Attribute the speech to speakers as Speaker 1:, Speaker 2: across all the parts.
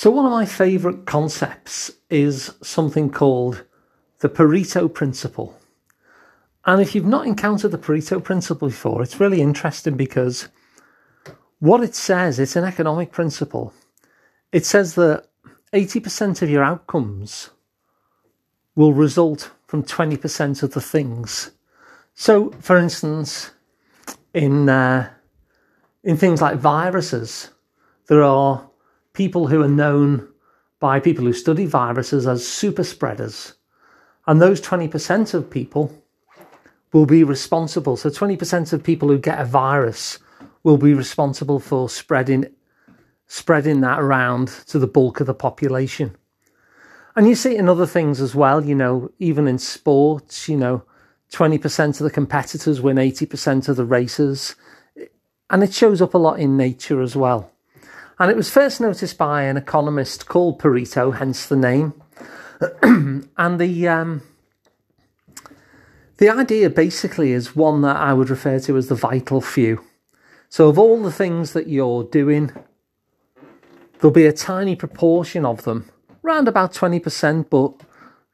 Speaker 1: So, one of my favourite concepts is something called the Pareto Principle. And if you've not encountered the Pareto Principle before, it's really interesting because what it says, it's an economic principle. It says that 80% of your outcomes will result from 20% of the things. So, for instance, in uh, in things like viruses, there are people who are known by people who study viruses as super spreaders, and those 20% of people will be responsible. So, 20% of people who get a virus will be responsible for spreading spreading that around to the bulk of the population. And you see it in other things as well, you know, even in sports, you know, 20% of the competitors win 80% of the races. And it shows up a lot in nature as well. And it was first noticed by an economist called Pareto, hence the name. and the um, the idea basically is one that I would refer to as the vital few. So, of all the things that you're doing, there'll be a tiny proportion of them, around about 20%, but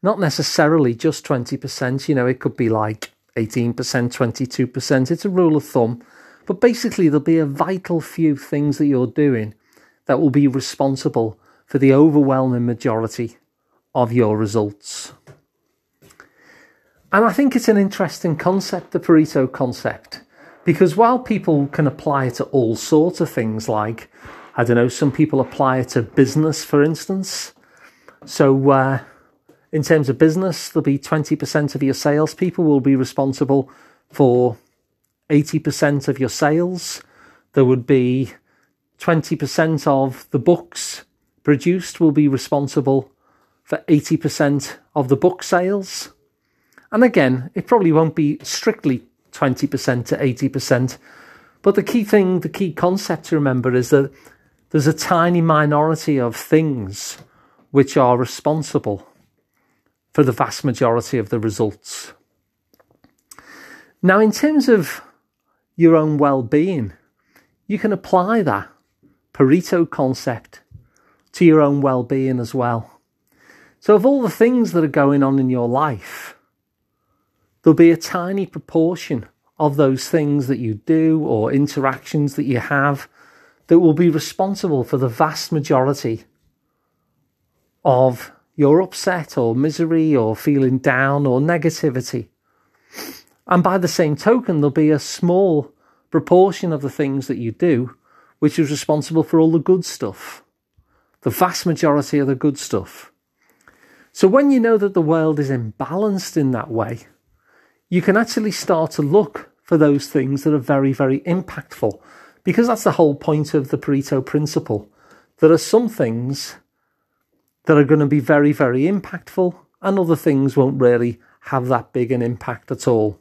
Speaker 1: not necessarily just 20%. You know, it could be like 18%, 22%. It's a rule of thumb. But basically, there'll be a vital few things that you're doing that will be responsible for the overwhelming majority of your results. And I think it's an interesting concept, the Pareto concept, because while people can apply it to all sorts of things, like, I don't know, some people apply it to business, for instance. So, uh, in terms of business, there'll be 20% of your salespeople will be responsible for 80% of your sales. There would be 20% of the books produced will be responsible for 80% of the book sales. And again, it probably won't be strictly 20% to 80%. But the key thing, the key concept to remember is that there's a tiny minority of things which are responsible for the vast majority of the results. Now, in terms of your own well being, you can apply that Pareto concept to your own well being as well. So, of all the things that are going on in your life, there'll be a tiny proportion of those things that you do or interactions that you have that will be responsible for the vast majority of your upset or misery or feeling down or negativity. And by the same token, there'll be a small proportion of the things that you do which is responsible for all the good stuff, the vast majority of the good stuff. So when you know that the world is imbalanced in that way, you can actually start to look for those things that are very, very impactful, because that's the whole point of the Pareto principle. There are some things that are going to be very, very impactful, and other things won't really have that big an impact at all.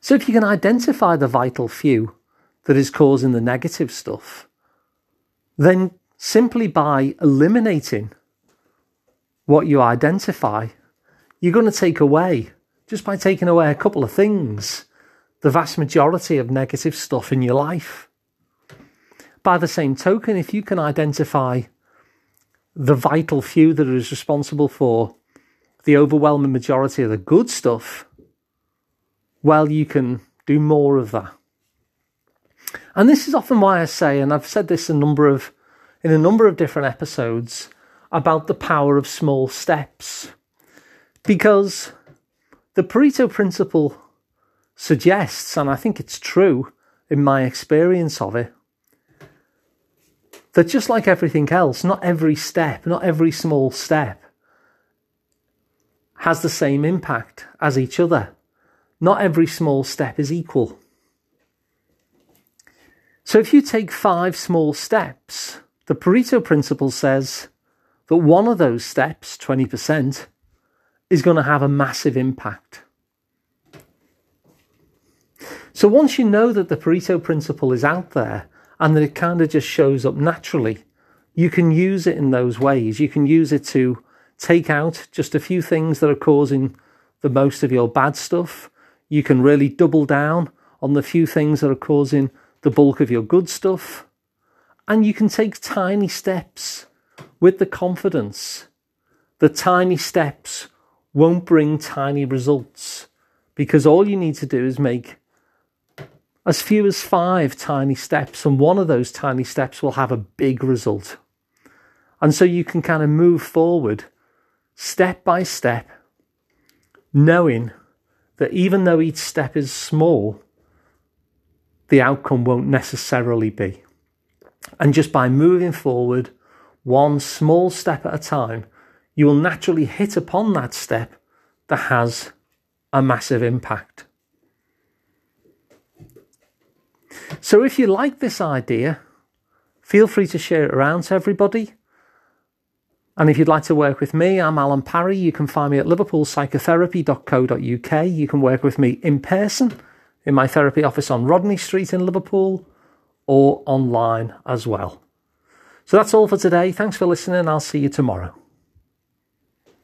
Speaker 1: So, if you can identify the vital few that is causing the negative stuff, then simply by eliminating what you identify, you're going to take away, just by taking away a couple of things, the vast majority of negative stuff in your life. By the same token, if you can identify the vital few that is responsible for the overwhelming majority of the good stuff, well, you can do more of that. And this is often why I say, and I've said this a number of in a number of different episodes about the power of small steps. Because the Pareto principle suggests, and I think it's true in my experience of it, that just like everything else, not every step, not every small step has the same impact as each other. Not every small step is equal. So if you take five small steps, the Pareto principle says that one of those steps, 20%, is going to have a massive impact. So once you know that the Pareto principle is out there and that it kind of just shows up naturally, you can use it in those ways. You can use it to take out just a few things that are causing the most of your bad stuff. You can really double down on the few things that are causing the bulk of your good stuff. And you can take tiny steps with the confidence that tiny steps won't bring tiny results because all you need to do is make as few as five tiny steps, and one of those tiny steps will have a big result. And so you can kind of move forward step by step, knowing that even though each step is small, the outcome won't necessarily be. And just by moving forward, one small step at a time, you will naturally hit upon that step that has a massive impact. So if you like this idea, feel free to share it around to everybody. And if you'd like to work with me, I'm Alun Parry. You can find me at liverpoolpsychotherapy.co.uk. You can work with me in person in my therapy office on Rodney Street in Liverpool or online as well. So that's all for today. Thanks for listening. I'll see you tomorrow.